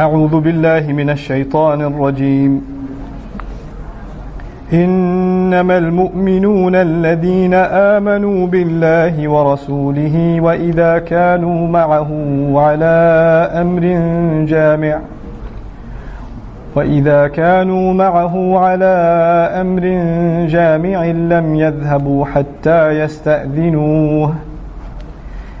أعوذ بالله من الشيطان الرجيم. إنما المؤمنون الذين آمنوا بالله ورسوله وإذا كانوا معه على أمر جامع وإذا كانوا معه على أمر جامع لم يذهبوا حتى يستأذنوه.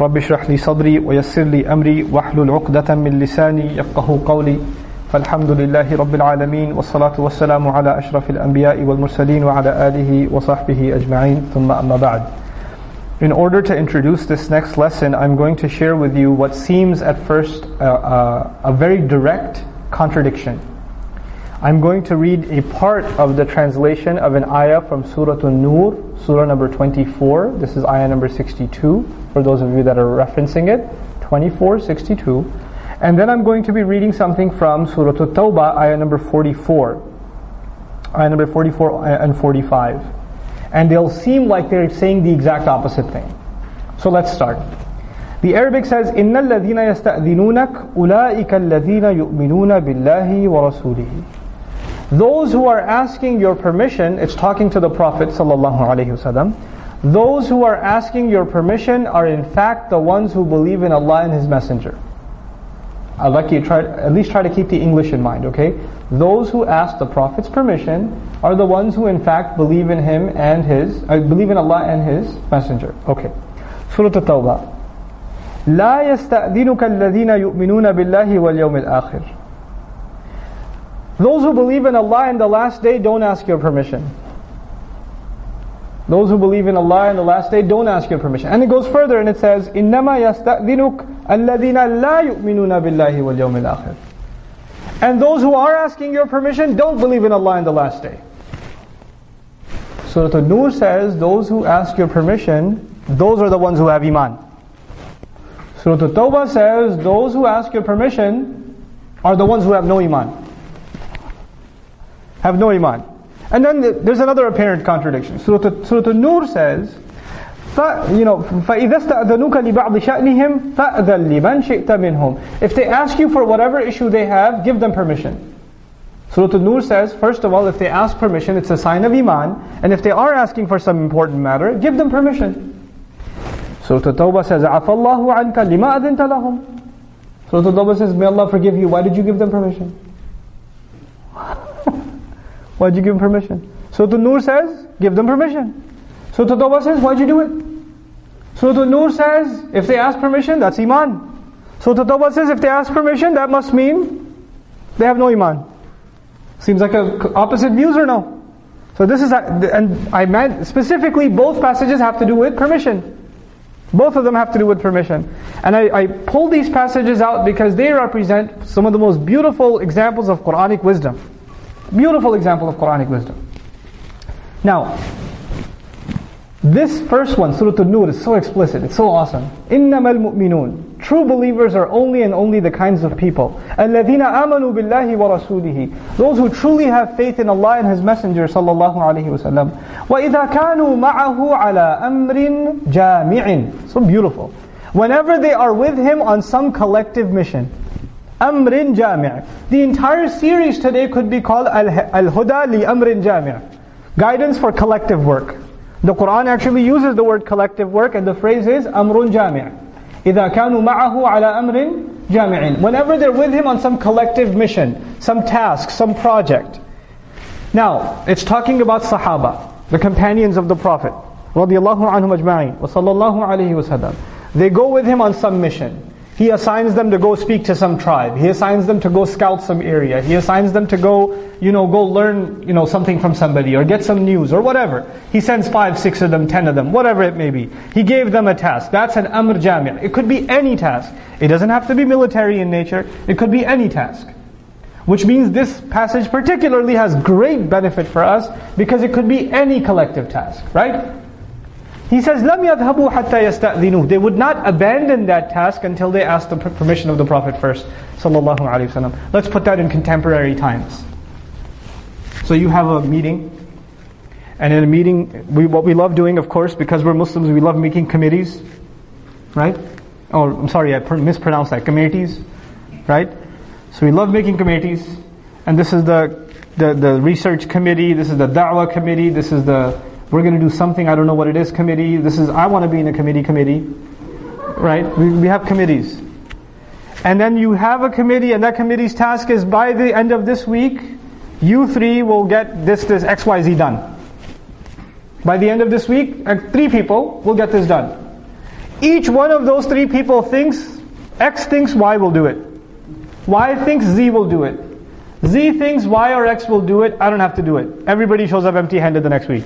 رب اشرح لي صدري ويسر لي أمري واحلل عقدة من لساني يفقه قولي. فالحمد لله رب العالمين والصلاة والسلام على أشرف الأنبياء والمرسلين وعلى آله وصحبه أجمعين. ثم أما بعد. In order to introduce this next lesson, I'm going to share with you what seems at first uh, uh, a very direct contradiction. I'm going to read a part of the translation of an ayah from Surah An-Nur, Surah number 24. This is ayah number 62, for those of you that are referencing it. 24, 62. And then I'm going to be reading something from Surah At-Tawbah, ayah number 44. Ayah number 44 and 45 and they'll seem like they're saying the exact opposite thing. So let's start. The Arabic says, إِنَّ الَّذِينَ يَسْتَأْذِنُونَكَ أُولَٰئِكَ الَّذِينَ يُؤْمِنُونَ بِاللَّهِ وَرَسُولِهِ Those who are asking your permission, it's talking to the Prophet sallallahu alaihi wasallam. Those who are asking your permission are in fact the ones who believe in Allah and His Messenger. I'd like you to try, at least try to keep the English in mind, okay? Those who ask the Prophet's permission are the ones who in fact believe in him and his, uh, believe in Allah and his messenger. Okay. Surah At-Tawbah. لا يستأذنك الذين يؤمنون بالله واليوم الآخر. Those who believe in Allah and the last day don't ask your permission. Those who believe in Allah and the last day don't ask your permission. And it goes further and it says, إِنَّمَا يَسْتَأْذِنُكَ الَّذِينَ لَا يُؤْمِنُونَ بِاللَّهِ وَالْيَوْمِ الْآخِرِ And those who are asking your permission don't believe in Allah and the last day. Surah An-Nur says, those who ask your permission, those are the ones who have Iman. Surah At-Tawbah says, those who ask your permission are the ones who have no Iman. Have no Iman. And then there's another apparent contradiction. Surah, Surah An-Nur says, you know, فَإِذَا اسْتَأْذَنُوكَ لِبَعْضِ شَأْنِهِمْ فَأْذَنْ لِمَنْ شِئْتَ مِنْهُمْ If they ask you for whatever issue they have, give them permission. Surah An-Nur says, first of all, if they ask permission, it's a sign of Iman. And if they are asking for some important matter, give them permission. Surah At-Tawbah says, عَفَى اللَّهُ عَنْكَ لِمَا أَذِنْتَ لَهُمْ Surah At-Tawbah says, may Allah forgive you. Why did you give them permission? Why did you give them permission? So An-Nur says, give them permission. So At-Tawbah says, why'd you do it? So An-Nur says, if they ask permission, that's Iman. So At-Tawbah says, if they ask permission, that must mean they have no Iman. Seems like a, opposite views or no? So this is, and I meant specifically both passages have to do with permission. Both of them have to do with permission. And I, I pull these passages out because they represent some of the most beautiful examples of Quranic wisdom. Beautiful example of Quranic wisdom. Now, this first one, Surah An-Nur, is so explicit, it's so awesome. إِنَّمَا الْمُؤْمِنُونَ True believers are only and only the kinds of people. الَّذِينَ آمَنُوا بِاللَّهِ وَرَسُولِهِ Those who truly have faith in Allah and His Messenger sallallahu alaihi wasallam. وَإِذَا كَانُوا مَعَهُ عَلَى أَمْرٍ جَامِعٍ So beautiful. Whenever they are with Him on some collective mission. Amrin Jami' The entire series today could be called Al-Huda li Amrin Jami' Guidance for collective work. The Quran actually uses the word collective work and the phrase is Amrun Jami' إِذَا كَانُوا مَعَهُ عَلَى أَمْرٍ جَامِعٍ Whenever they're with him on some collective mission, some task, some project. Now, it's talking about Sahaba, the companions of the Prophet. Radiallahu anhum ajma'in. Wa sallallahu alayhi wa sallam. They go with him on some mission. He assigns them to go speak to some tribe. He assigns them to go scout some area. He assigns them to go, you know, go learn, you know, something from somebody or get some news or whatever. He sends five, six of them, ten of them, whatever it may be. He gave them a task. That's an amr jami'. It could be any task. It doesn't have to be military in nature. It could be any task. Which means this passage particularly has great benefit for us because it could be any collective task, right? He says, لَمْ يَذْهَبُوا حَتَّى يَسْتَأْذِنُوا They would not abandon that task until they asked the permission of the Prophet first. Sallallahu Alaihi Wasallam. Let's put that in contemporary times. So you have a meeting, and in a meeting, we, what we love doing, of course, because we're Muslims, we love making committees, right? Oh, I'm sorry, I mispronounced that. Committees, right? So we love making committees, and this is the, the, the research committee, this is the da'wah committee, this is the we're going to do something, I don't know what it is, committee. This is, I want to be in a committee committee. Right? We, we have committees. And then you have a committee, and that committee's task is by the end of this week, you three will get this, this, XYZ done. By the end of this week, uh, three people will get this done. Each one of those three people thinks, X thinks Y will do it. Y thinks Z will do it. Z thinks Y or X will do it, I don't have to do it. Everybody shows up empty handed the next week.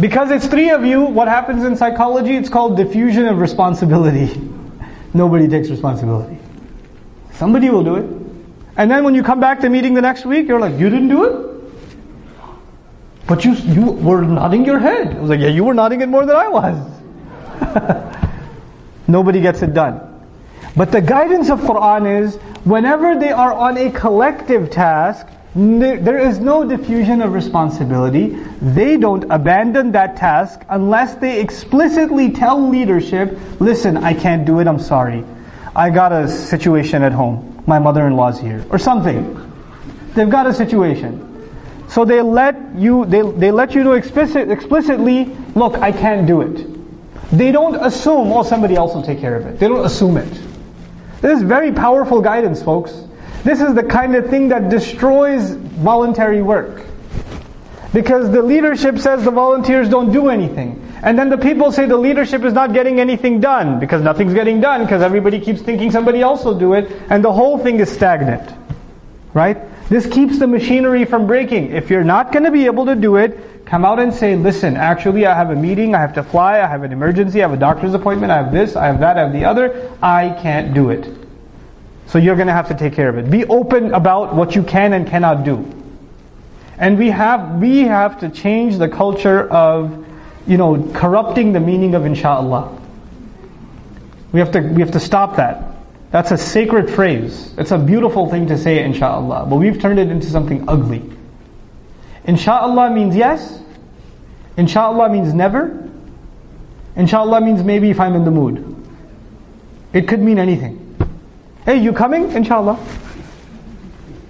Because it's three of you, what happens in psychology? It's called diffusion of responsibility. Nobody takes responsibility. Somebody will do it. And then when you come back to meeting the next week, you're like, you didn't do it? But you, you were nodding your head. I was like, yeah, you were nodding it more than I was. Nobody gets it done. But the guidance of Quran is, whenever they are on a collective task, there is no diffusion of responsibility. They don't abandon that task unless they explicitly tell leadership, listen, I can't do it, I'm sorry. I got a situation at home. My mother-in-law's here. Or something. They've got a situation. So they let you, they, they let you know explicit, explicitly, look, I can't do it. They don't assume, oh, somebody else will take care of it. They don't assume it. This is very powerful guidance, folks. This is the kind of thing that destroys voluntary work. Because the leadership says the volunteers don't do anything. And then the people say the leadership is not getting anything done because nothing's getting done because everybody keeps thinking somebody else will do it and the whole thing is stagnant. Right? This keeps the machinery from breaking. If you're not going to be able to do it, come out and say, listen, actually I have a meeting, I have to fly, I have an emergency, I have a doctor's appointment, I have this, I have that, I have the other, I can't do it. So you're going to have to take care of it. Be open about what you can and cannot do. And we have, we have to change the culture of, you know, corrupting the meaning of inshallah. We have to, we have to stop that. That's a sacred phrase. It's a beautiful thing to say, inshallah. But we've turned it into something ugly. Inshallah means yes. Inshallah means never. Inshallah means maybe if I'm in the mood. It could mean anything. Hey, you coming? Inshallah.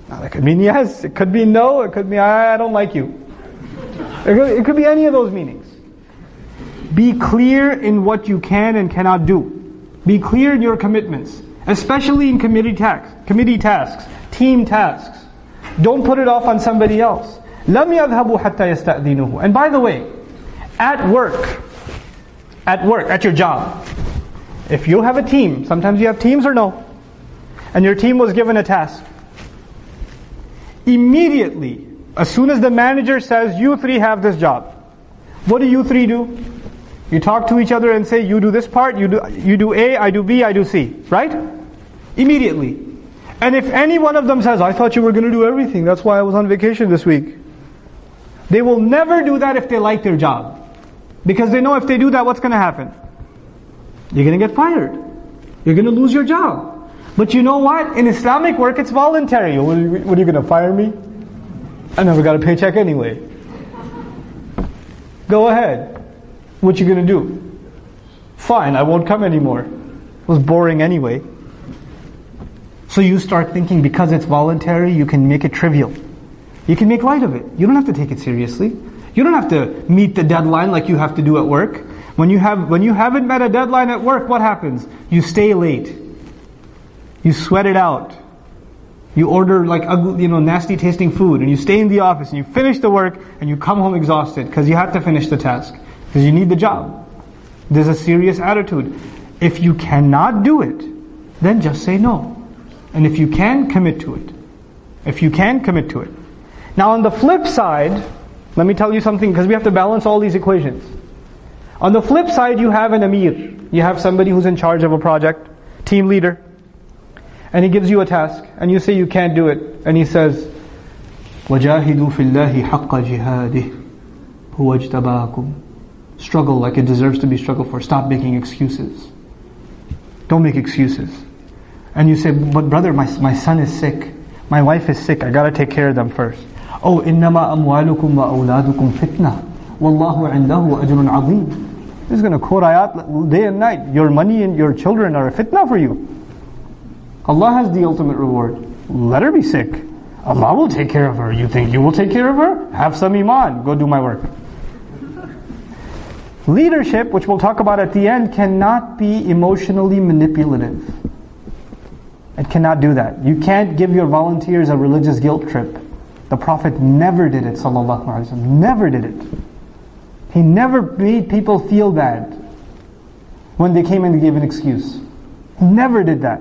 Now, that could mean yes. It could mean no. It could mean I, don't like you. It could, it could be any of those meanings. Be clear in what you can and cannot do. Be clear in your commitments, especially in committee tasks, committee tasks, team tasks. Don't put it off on somebody else. لم يذهبوا حتى يستأذنوه. And by the way, at work, at work, at your job, if you have a team, sometimes you have teams or no, and your team was given a task. Immediately, as soon as the manager says, you three have this job, what do you three do? You talk to each other and say, you do this part, you do, you do A, I do B, I do C. Right? Immediately. And if any one of them says, I thought you were going to do everything, that's why I was on vacation this week. They will never do that if they like their job. Because they know if they do that, what's going to happen? You're going to get fired. You're going to lose your job. But you know what? In Islamic work, it's voluntary. What are you, you going to fire me? I never got a paycheck anyway. Go ahead. What you going to do? Fine, I won't come anymore. It was boring anyway. So you start thinking because it's voluntary, you can make it trivial. You can make light of it. You don't have to take it seriously. You don't have to meet the deadline like you have to do at work. When you have when you haven't met a deadline at work, what happens? You stay late. You sweat it out. You order like ugly, you know, nasty tasting food and you stay in the office and you finish the work and you come home exhausted because you have to finish the task because you need the job. There's a serious attitude. If you cannot do it, then just say no. And if you can, commit to it. If you can, commit to it. Now on the flip side, let me tell you something because we have to balance all these equations. On the flip side, you have an amir. You have somebody who's in charge of a project, team leader and he gives you a task, and you say you can't do it, and he says, وَجَاهِدُوا فِي اللَّهِ حَقَّ جِهَادِهِ هُوَ اجْتَبَاكُمْ Struggle like it deserves to be struggled for. Stop making excuses. Don't make excuses. And you say, but brother, my, my son is sick. My wife is sick. I gotta take care of them first. Oh, إِنَّمَا أَمْوَالُكُمْ وَأَوْلَادُكُمْ فِتْنَةً وَاللَّهُ عِنْدَهُ أَجْرٌ عَظِيمٌ This is gonna quote ayat day and night. Your money and your children are a fitna for you. Allah has the ultimate reward. Let her be sick. Allah will take care of her. You think you will take care of her? Have some iman. Go do my work. Leadership, which we'll talk about at the end, cannot be emotionally manipulative. It cannot do that. You can't give your volunteers a religious guilt trip. The Prophet never did it, sallallahu alaihi wasallam. Never did it. He never made people feel bad when they came and gave an excuse. He never did that.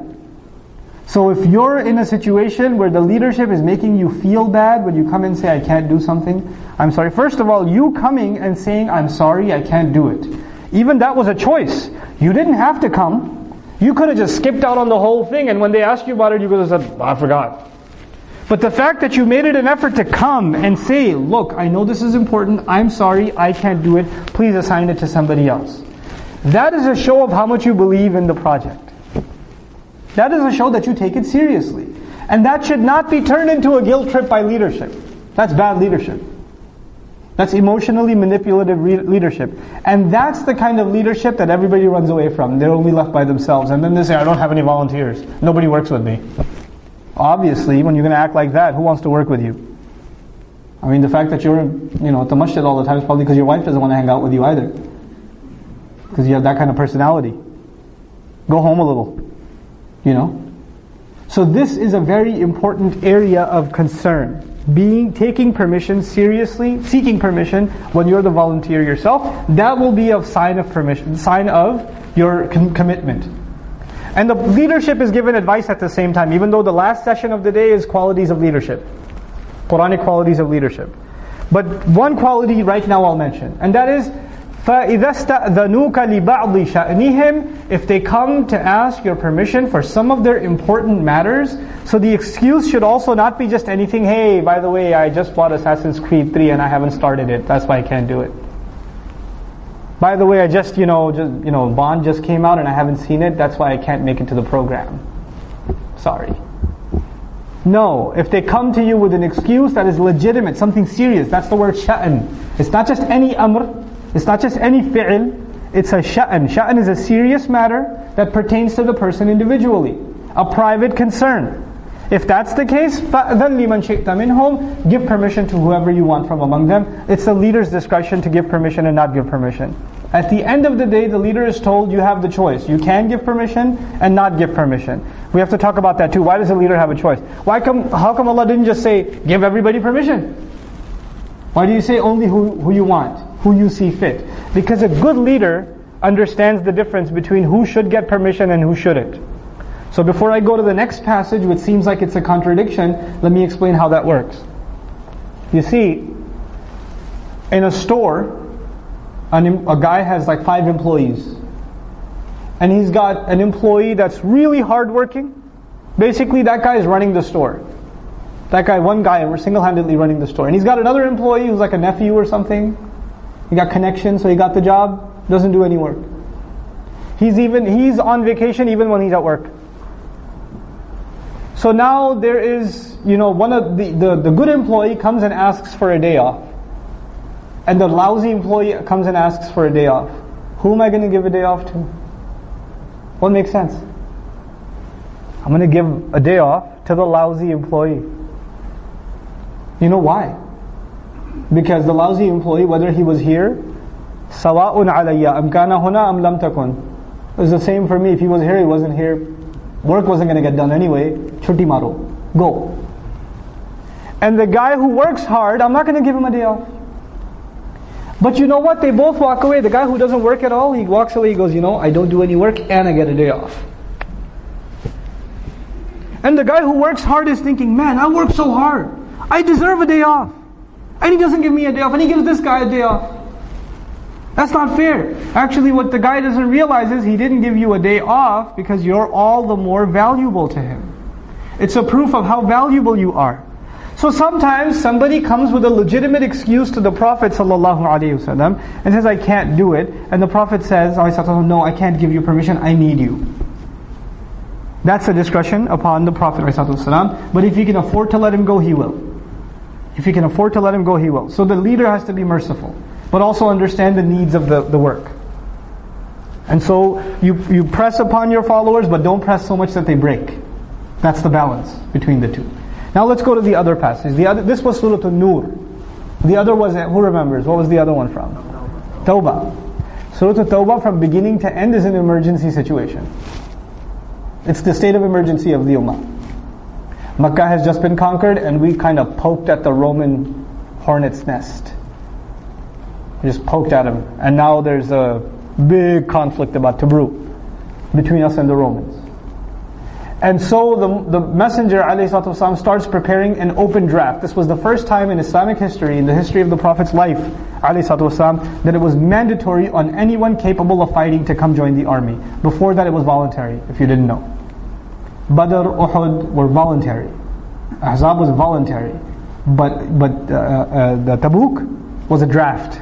So if you're in a situation where the leadership is making you feel bad when you come and say, I can't do something, I'm sorry. First of all, you coming and saying, I'm sorry, I can't do it. Even that was a choice. You didn't have to come. You could have just skipped out on the whole thing and when they asked you about it, you could have said, I forgot. But the fact that you made it an effort to come and say, look, I know this is important, I'm sorry, I can't do it, please assign it to somebody else. That is a show of how much you believe in the project. That a show that you take it seriously. And that should not be turned into a guilt trip by leadership. That's bad leadership. That's emotionally manipulative re- leadership. And that's the kind of leadership that everybody runs away from. They're only left by themselves. And then they say, I don't have any volunteers. Nobody works with me. Obviously, when you're going to act like that, who wants to work with you? I mean, the fact that you're, you know, at the masjid all the time is probably because your wife doesn't want to hang out with you either. Because you have that kind of personality. Go home a little. You know? So this is a very important area of concern. Being, taking permission seriously, seeking permission when you're the volunteer yourself, that will be a sign of permission, sign of your com- commitment. And the leadership is given advice at the same time, even though the last session of the day is qualities of leadership. Quranic qualities of leadership. But one quality right now I'll mention, and that is فَإِذَا اسْتَأْذَنُوكَ لِبَعْضِ شَأْنِهِمْ If they come to ask your permission for some of their important matters, so the excuse should also not be just anything, hey, by the way, I just bought Assassin's Creed 3 and I haven't started it, that's why I can't do it. By the way, I just, you know, just, you know, Bond just came out and I haven't seen it, that's why I can't make it to the program. Sorry. No, if they come to you with an excuse that is legitimate, something serious, that's the word sha'n. It's not just any amr, it's not just any fi'l, it's a sha'n. Sha'n is a serious matter that pertains to the person individually, a private concern. If that's the case, فَأْذَنْ لِمَنْ شِئْتَ مِنْهُمْ Give permission to whoever you want from among them. It's the leader's discretion to give permission and not give permission. At the end of the day, the leader is told you have the choice. You can give permission and not give permission. We have to talk about that too. Why does the leader have a choice? Why come, how come Allah didn't just say, give everybody permission? Why do you say only who, who you want? Who you see fit. Because a good leader understands the difference between who should get permission and who shouldn't. So before I go to the next passage, which seems like it's a contradiction, let me explain how that works. You see, in a store, an, a guy has like five employees. And he's got an employee that's really hardworking. Basically, that guy is running the store. That guy, one guy, we're single-handedly running the store. And he's got another employee who's like a nephew or something. He got connections, so he got the job, doesn't do any work. He's even he's on vacation even when he's at work. So now there is, you know, one of the, the, the good employee comes and asks for a day off. And the lousy employee comes and asks for a day off. Who am I going to give a day off to? What makes sense? I'm going to give a day off to the lousy employee. You know why? Because the lousy employee, whether he was here, sawa'un alayya, amkana huna am lam takun. It was the same for me. If he was here, he wasn't here. Work wasn't going to get done anyway. Chutti maro. Go. And the guy who works hard, I'm not going to give him a day off. But you know what? They both walk away. The guy who doesn't work at all, he walks away. He goes, you know, I don't do any work and I get a day off. And the guy who works hard is thinking, man, I work so hard. I deserve a day off. And he doesn't give me a day off. And he gives this guy a day off. That's not fair. Actually, what the guy doesn't realize is he didn't give you a day off because you're all the more valuable to him. It's a proof of how valuable you are. So sometimes somebody comes with a legitimate excuse to the Prophet ﷺ and says, I can't do it. And the Prophet says, oh, oh, no, I can't give you permission, I need you. That's a discretion upon the Prophet ﷺ. But if he can afford to let him go, he will. If he can afford to let him go, he will. So the leader has to be merciful, but also understand the needs of the, the work. And so you, you press upon your followers, but don't press so much that they break. That's the balance between the two. Now let's go to the other passage. The other, this was Surah An-Nur. The other was, uh, who remembers? What was the other one from? Tawbah. Surah Tawbah from beginning to end is an emergency situation. It's the state of emergency of the Ummah. Makkah has just been conquered and we kind of poked at the Roman hornet's nest. We just poked at him. And now there's a big conflict about Tabuk between us and the Romans. And so the, the Messenger ﷺ starts preparing an open draft. This was the first time in Islamic history, in the history of the Prophet's life, ﷺ, that it was mandatory on anyone capable of fighting to come join the army. Before that it was voluntary, if you didn't know. Badr, Uhud were voluntary. Ahzab was voluntary. But, but uh, uh, the Tabuk was a draft.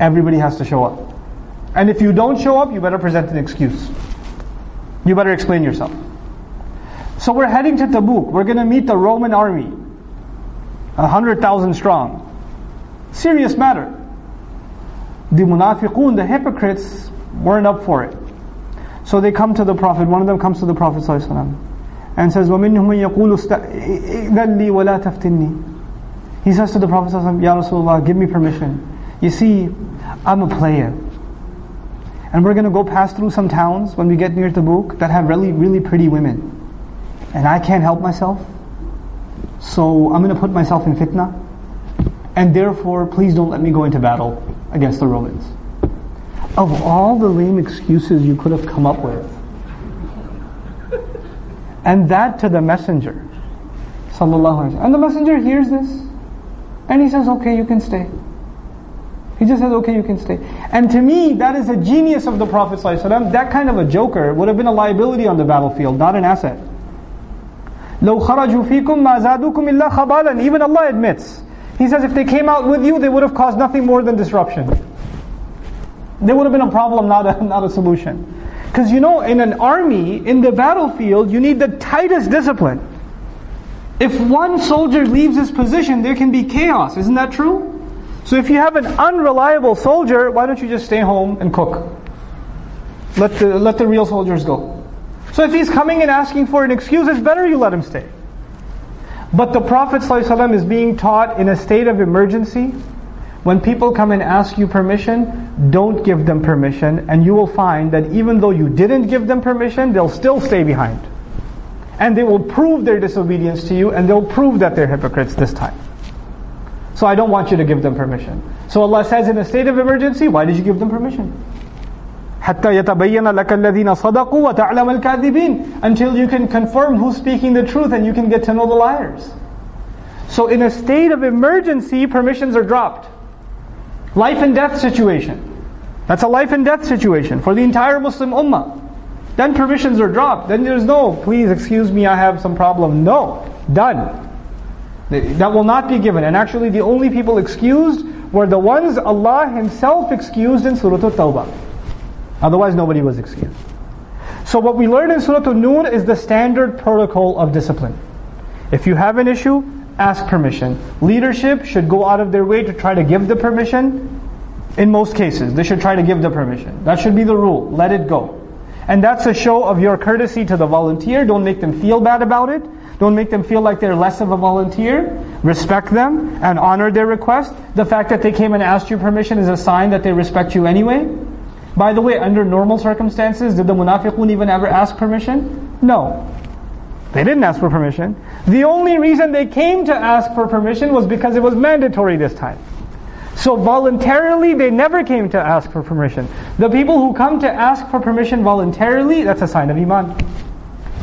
Everybody has to show up. And if you don't show up, you better present an excuse. You better explain yourself. So we're heading to Tabuk. We're going to meet the Roman army, 100,000 strong. Serious matter. The munafiqun, the hypocrites, weren't up for it. So they come to the Prophet. One of them comes to the Prophet ﷺ and says, وَمِنْهُمْ مَنْ يَقُولُ إِذَنْ لِي وَلَا تَفْتِنِّي He says to the Prophet ﷺ, Ya Rasulullah, give me permission. You see, I'm a player. And we're going to go pass through some towns when we get near Tabuk that have really, really pretty women and I can't help myself, so I'm going to put myself in fitna, and therefore please don't let me go into battle against the Romans. Of all the lame excuses you could have come up with, and that to the messenger, sallallahu And the messenger hears this, and he says, okay, you can stay. He just says, okay, you can stay. And to me, that is a genius of the Prophet ﷺ. That kind of a joker would have been a liability on the battlefield, not an asset. لو خرجوا فيكم ما زادوكم إلا خبالا Even Allah admits. He says if they came out with you, they would have caused nothing more than disruption. There would have been a problem, not a, not a solution. Because you know, in an army, in the battlefield, you need the tightest discipline. If one soldier leaves his position, there can be chaos. Isn't that true? So if you have an unreliable soldier, why don't you just stay home and cook? Let the, let the real soldiers go. So if he's coming and asking for an excuse, it's better you let him stay. But the Prophet ﷺ is being taught in a state of emergency. When people come and ask you permission, don't give them permission, and you will find that even though you didn't give them permission, they'll still stay behind. And they will prove their disobedience to you, and they'll prove that they're hypocrites this time. So I don't want you to give them permission. So Allah says in a state of emergency, why did you give them permission? حتى يتبين لك الذين صدقوا وتعلم الكاذبين until you can confirm who's speaking the truth and you can get to know the liars. So in a state of emergency, permissions are dropped. Life and death situation. That's a life and death situation for the entire Muslim ummah. Then permissions are dropped. Then there's no, please excuse me, I have some problem. No, done. That will not be given. And actually the only people excused were the ones Allah Himself excused in Surah At-Tawbah. Otherwise, nobody was excused. So what we learned in Surah An-Nur is the standard protocol of discipline. If you have an issue, ask permission. Leadership should go out of their way to try to give the permission. In most cases, they should try to give the permission. That should be the rule. Let it go. And that's a show of your courtesy to the volunteer. Don't make them feel bad about it. Don't make them feel like they're less of a volunteer. Respect them and honor their request. The fact that they came and asked you permission is a sign that they respect you anyway. By the way, under normal circumstances, did the munafiqun even ever ask permission? No. They didn't ask for permission. The only reason they came to ask for permission was because it was mandatory this time. So voluntarily, they never came to ask for permission. The people who come to ask for permission voluntarily, that's a sign of Iman.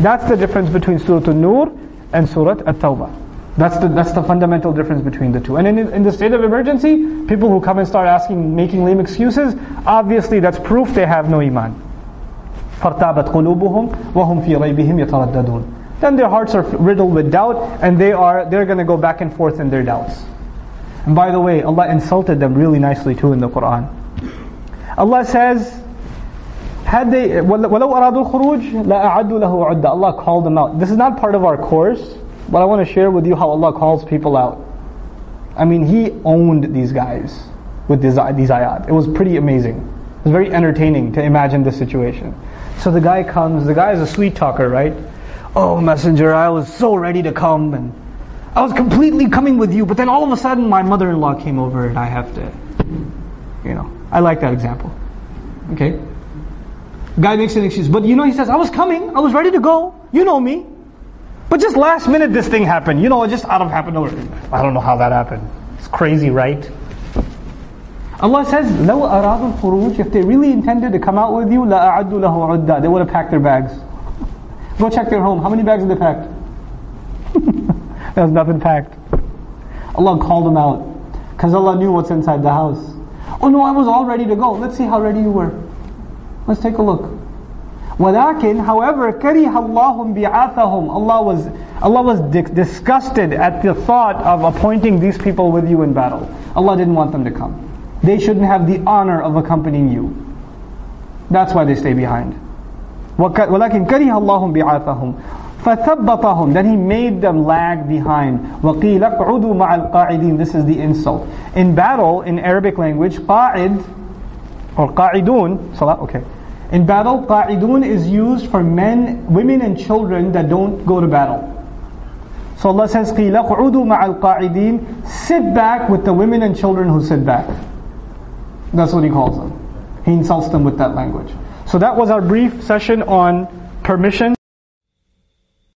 That's the difference between Surah An-Nur and Surah At-Tawbah. That's the, that's the fundamental difference between the two. And in, in the state of emergency, people who come and start asking, making lame excuses, obviously that's proof they have no Iman. فَارْتَابَتْ قُلُوبُهُمْ وَهُمْ فِي رَيْبِهِمْ يَتَرَدَّدُونَ Then their hearts are riddled with doubt, and they are, they're going to go back and forth in their doubts. And by the way, Allah insulted them really nicely too in the Quran. Allah says, had they, وَلَوْ أَرَادُوا الْخُرُوجِ لَأَعَدُّوا لَهُ عُدَّةً Allah called them out. This is not part of our course, but I want to share with you how Allah calls people out. I mean, He owned these guys with these, these ayat. It was pretty amazing. It was very entertaining to imagine this situation. So the guy comes, the guy is a sweet talker, right? Oh, messenger, I was so ready to come and I was completely coming with you, but then all of a sudden my mother-in-law came over and I have to, you know, I like that example. Okay? Guy makes an excuse, but you know, he says, I was coming, I was ready to go, you know me. But just last minute this thing happened, you know, just out of happened. I don't know how that happened. It's crazy, right? Allah says, لو أرادوا الخروج, if they really intended to come out with you, لأعدوا له عدة, they would have packed their bags. Go check their home. How many bags did they pack? there was nothing packed. Allah called them out. Because Allah knew what's inside the house. Oh no, I was all ready to go. Let's see how ready you were. Let's take a look. وَلَكِنْ However, كَرِهَ اللَّهُمْ بِعَاثَهُمْ Allah was, Allah was disgusted at the thought of appointing these people with you in battle. Allah didn't want them to come. They shouldn't have the honor of accompanying you. That's why they stay behind. وَلَكِنْ كَرِهَ اللَّهُمْ بِعَاثَهُمْ فَثَبَّطَهُمْ Then He made them lag behind. وَقِيلَ اقْعُدُوا مَعَ الْقَاعِدِينَ This is the insult. In battle, in Arabic language, قَاعِد or قَاعِدُون Salah, okay. In battle, qa'idun is used for men, women and children that don't go to battle. So Allah says, قِيلَ قُعُودُوا مَعَ الْقَاعِدِينَ Sit back with the women and children who sit back. That's what he calls them. He insults them with that language. So that was our brief session on permission.